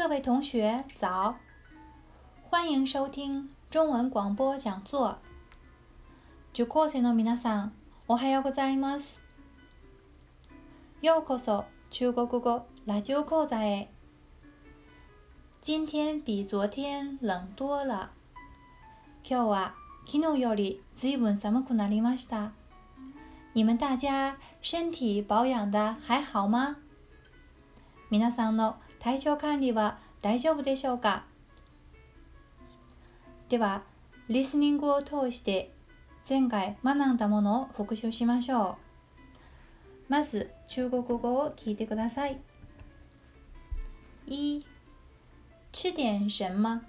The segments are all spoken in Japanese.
各位同学早，欢迎收听中文广播讲座。受講生の皆さん、おはようございます。ようこそ中国語ラジオ講座へ。今天比昨天冷多了。今日は昨日よりずいぶん寒くなりました。你们大家身体保养的还好吗？皆さんの 体調管理は大丈夫でしょうか？では、リスニングを通して前回学んだものを復習しましょう。まず、中国語を聞いてください。一、吃点什么？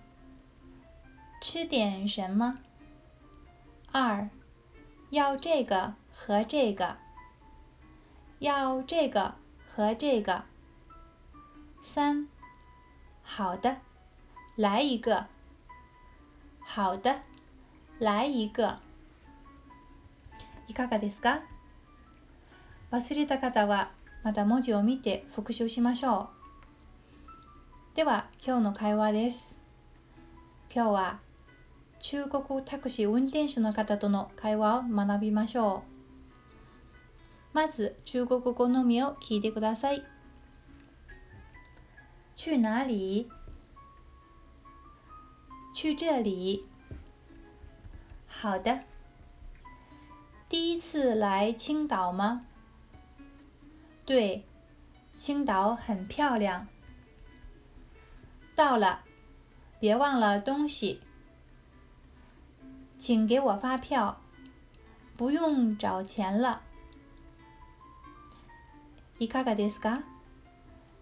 吃点什么？二、要这个和这个。要这个和这个。三，好的，来一个。好的，来一个。いかがですか？忘れた方はまた文字を見て復習しましょう。では、今日の会話です。今日は中国タクシー運転手の方との会話を学びましょう。まず、中国語のみを聞いてください。去哪里？去这里。好的。第一次来青岛吗？对，青岛很漂亮。到了，别忘了东西。请给我发票，不用找钱了。いかがですか？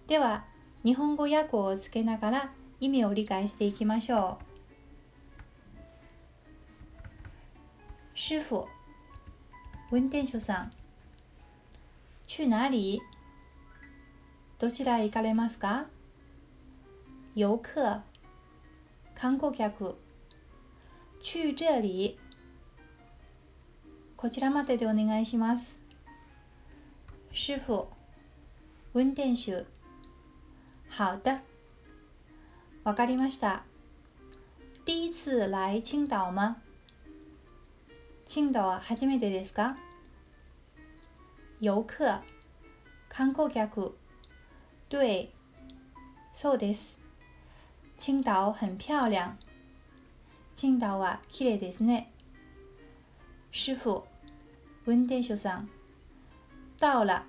では。 日本語訳をつけながら意味を理解していきましょう。師傅、運転手さん、去哪里？どちらへ行かれますか？遊客、観光客、去这里？こちらまででお願いします。師傅、運転手、好的，わかりました。第一次来青岛吗？青島は初めてですか？遊客、観光客。对，そうです。青島很漂亮。青島は綺麗ですね。師傅、運転手さん。到了、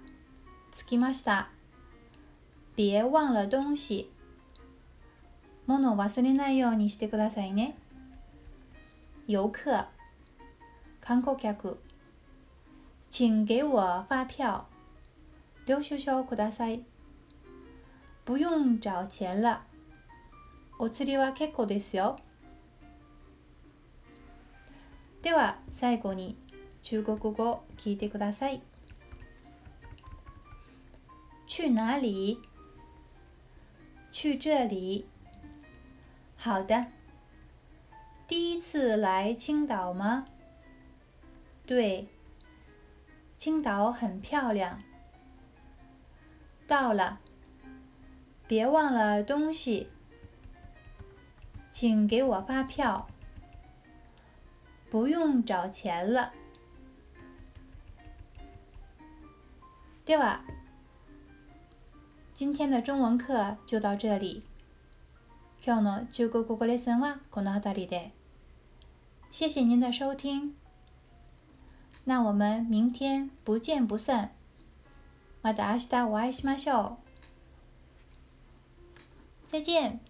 着きました。別忘了東西。物を忘れないようにしてくださいね。遊客、観光客。請給我發票。領収書ください。不用找錢了。お釣りは結構ですよ。では最後に中国語を聞いてください。去哪里？去这里。好的。第一次来青岛吗？对，青岛很漂亮。到了，别忘了东西。请给我发票。不用找钱了。では。今天的中文课就到这里。今日の中国語レッスンはこの辺りで。謝謝您的收聽。那我們明天不見不散。また明日お会いしましょう。再見。